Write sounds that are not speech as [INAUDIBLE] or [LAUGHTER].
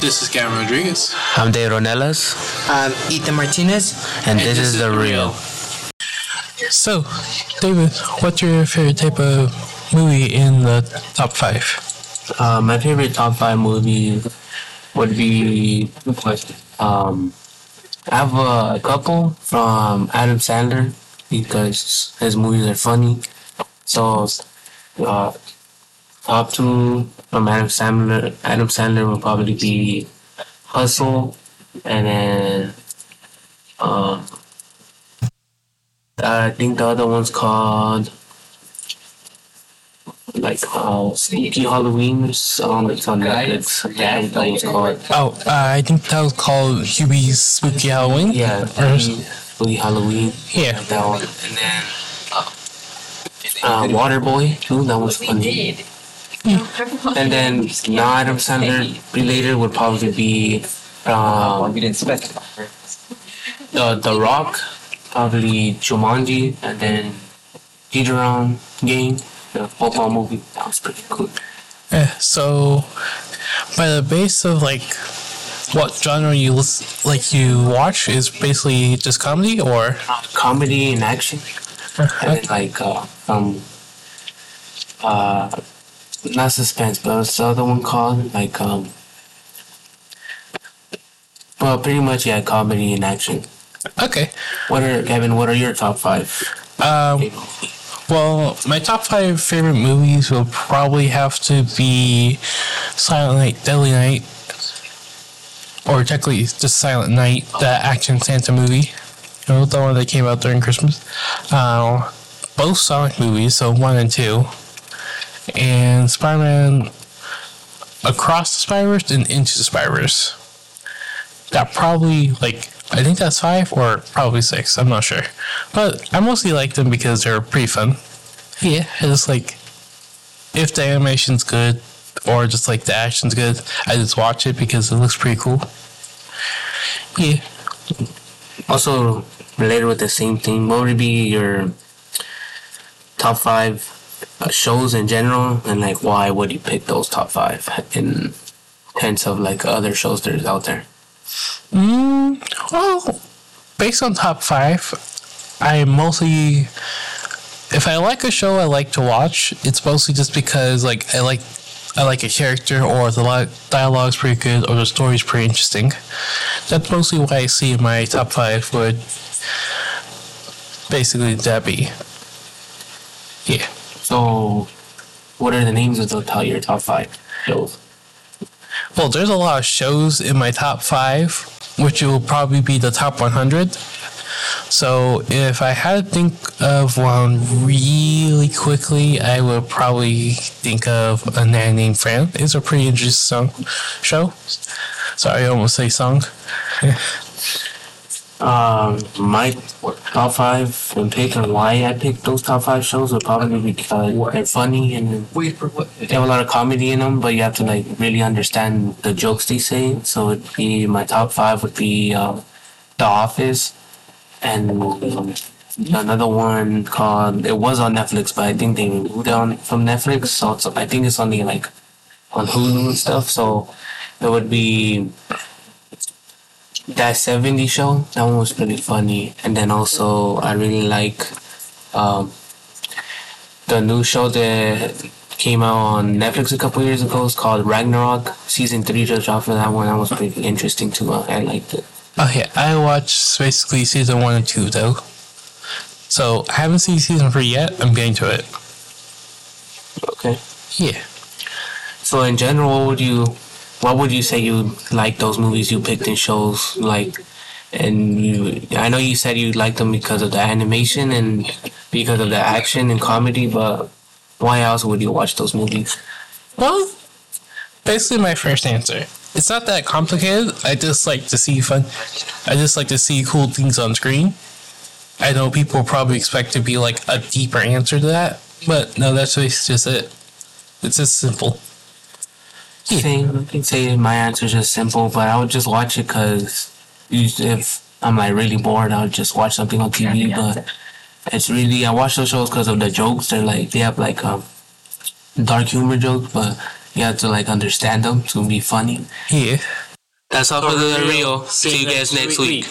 This is Cameron Rodriguez. I'm Dave Ronelas, I'm Ethan Martinez. and, this, is The Real. So, David, what's your favorite type of movie in the top five? Uh, my favorite top five movie would be um, I have a couple from Adam Sandler because his movies are funny. So, uh, top two from Adam Sandler, Adam Sandler will probably be Hustle, and then um, I think the other one's called like uh, Spooky Halloween or something. It's on Netflix. Yeah, I think that was called. Oh, uh, I think that was called Hubie's Spooky Halloween. Yeah, Spooky Halloween. Yeah. that one. And then uh, Waterboy too. That was funny. And then not Adam Sandler related would probably be um, We didn't expect the The Rock, probably Jumanji, and then Gridiron Gang, the football movie. That was pretty cool. Eh, so, by the base of like what genre you like you watch is basically just comedy or Comedy and action. and then like uh, um uh not suspense but what's the other one called like um well pretty much yeah comedy and action okay. what are Gavin what are your top five Um, well, my top five favorite movies will probably have to be Silent Night, Deadly Night, or technically just Silent Night, the action Santa movie. You know, the one that came out during Christmas. Uh, both Sonic movies, so one and two, and Spider-Man Across the Spider-Verse and Into the Spider-Verse. That probably like I think that's five or probably six. I'm not sure, but I mostly like them because they're pretty fun. Yeah, it's like if the animation's good or just like the action's good, I just watch it because it looks pretty cool. Yeah, also related with the same thing what would be your top five uh, shows in general and like why would you pick those top five in sense of like other shows there's out there Mm, well, based on top five, I mostly, if I like a show I like to watch, it's mostly just because like I like, I like a character or the dialogue's pretty good or the story's pretty interesting. That's mostly why I see my top five would basically that be. Yeah. So, what are the names of the top, your top five shows? Well, there's a lot of shows in my top five, which will probably be the top 100. So if I had to think of one really quickly, I would probably think of A Man Named Fran. It's a pretty interesting song, show. Sorry, I almost say song. [LAUGHS] Um, my top five and pick and why I picked those top five shows would probably be because they're funny and Wait they have a lot of comedy in them, but you have to like really understand the jokes they say. So it'd be my top five would be um, The Office, and um, another one called it was on Netflix, but I think they moved it on from Netflix. So it's, I think it's only like on Hulu and stuff. So it would be that 70 show. That one was pretty funny, and then also I really like um, the new show that came out on Netflix a couple years ago. It's called Ragnarok. Season three just dropped for that one. That was pretty interesting too. I liked it. Oh yeah, I watched basically season one and two though. So I haven't seen season three yet. I'm getting to it. Okay. Yeah. So in general, what would you, what would you say you like those movies you picked and shows like, and you, I know you said you liked them because of the animation and because of the action and comedy, but why else would you watch those movies? Well, basically my first answer. It's not that complicated. I just like to see fun. I just like to see cool things on screen. I know people probably expect to be like a deeper answer to that, but no, that's just it. It's just simple. Same. I can say my answer is just simple, but I would just watch it because if I'm like really bored, I would just watch something on TV. But it's really I watch those shows because of the jokes. They're like they have like um dark humor jokes, but you have to like understand them to be funny. Yeah. That's all for the real. See you guys next week.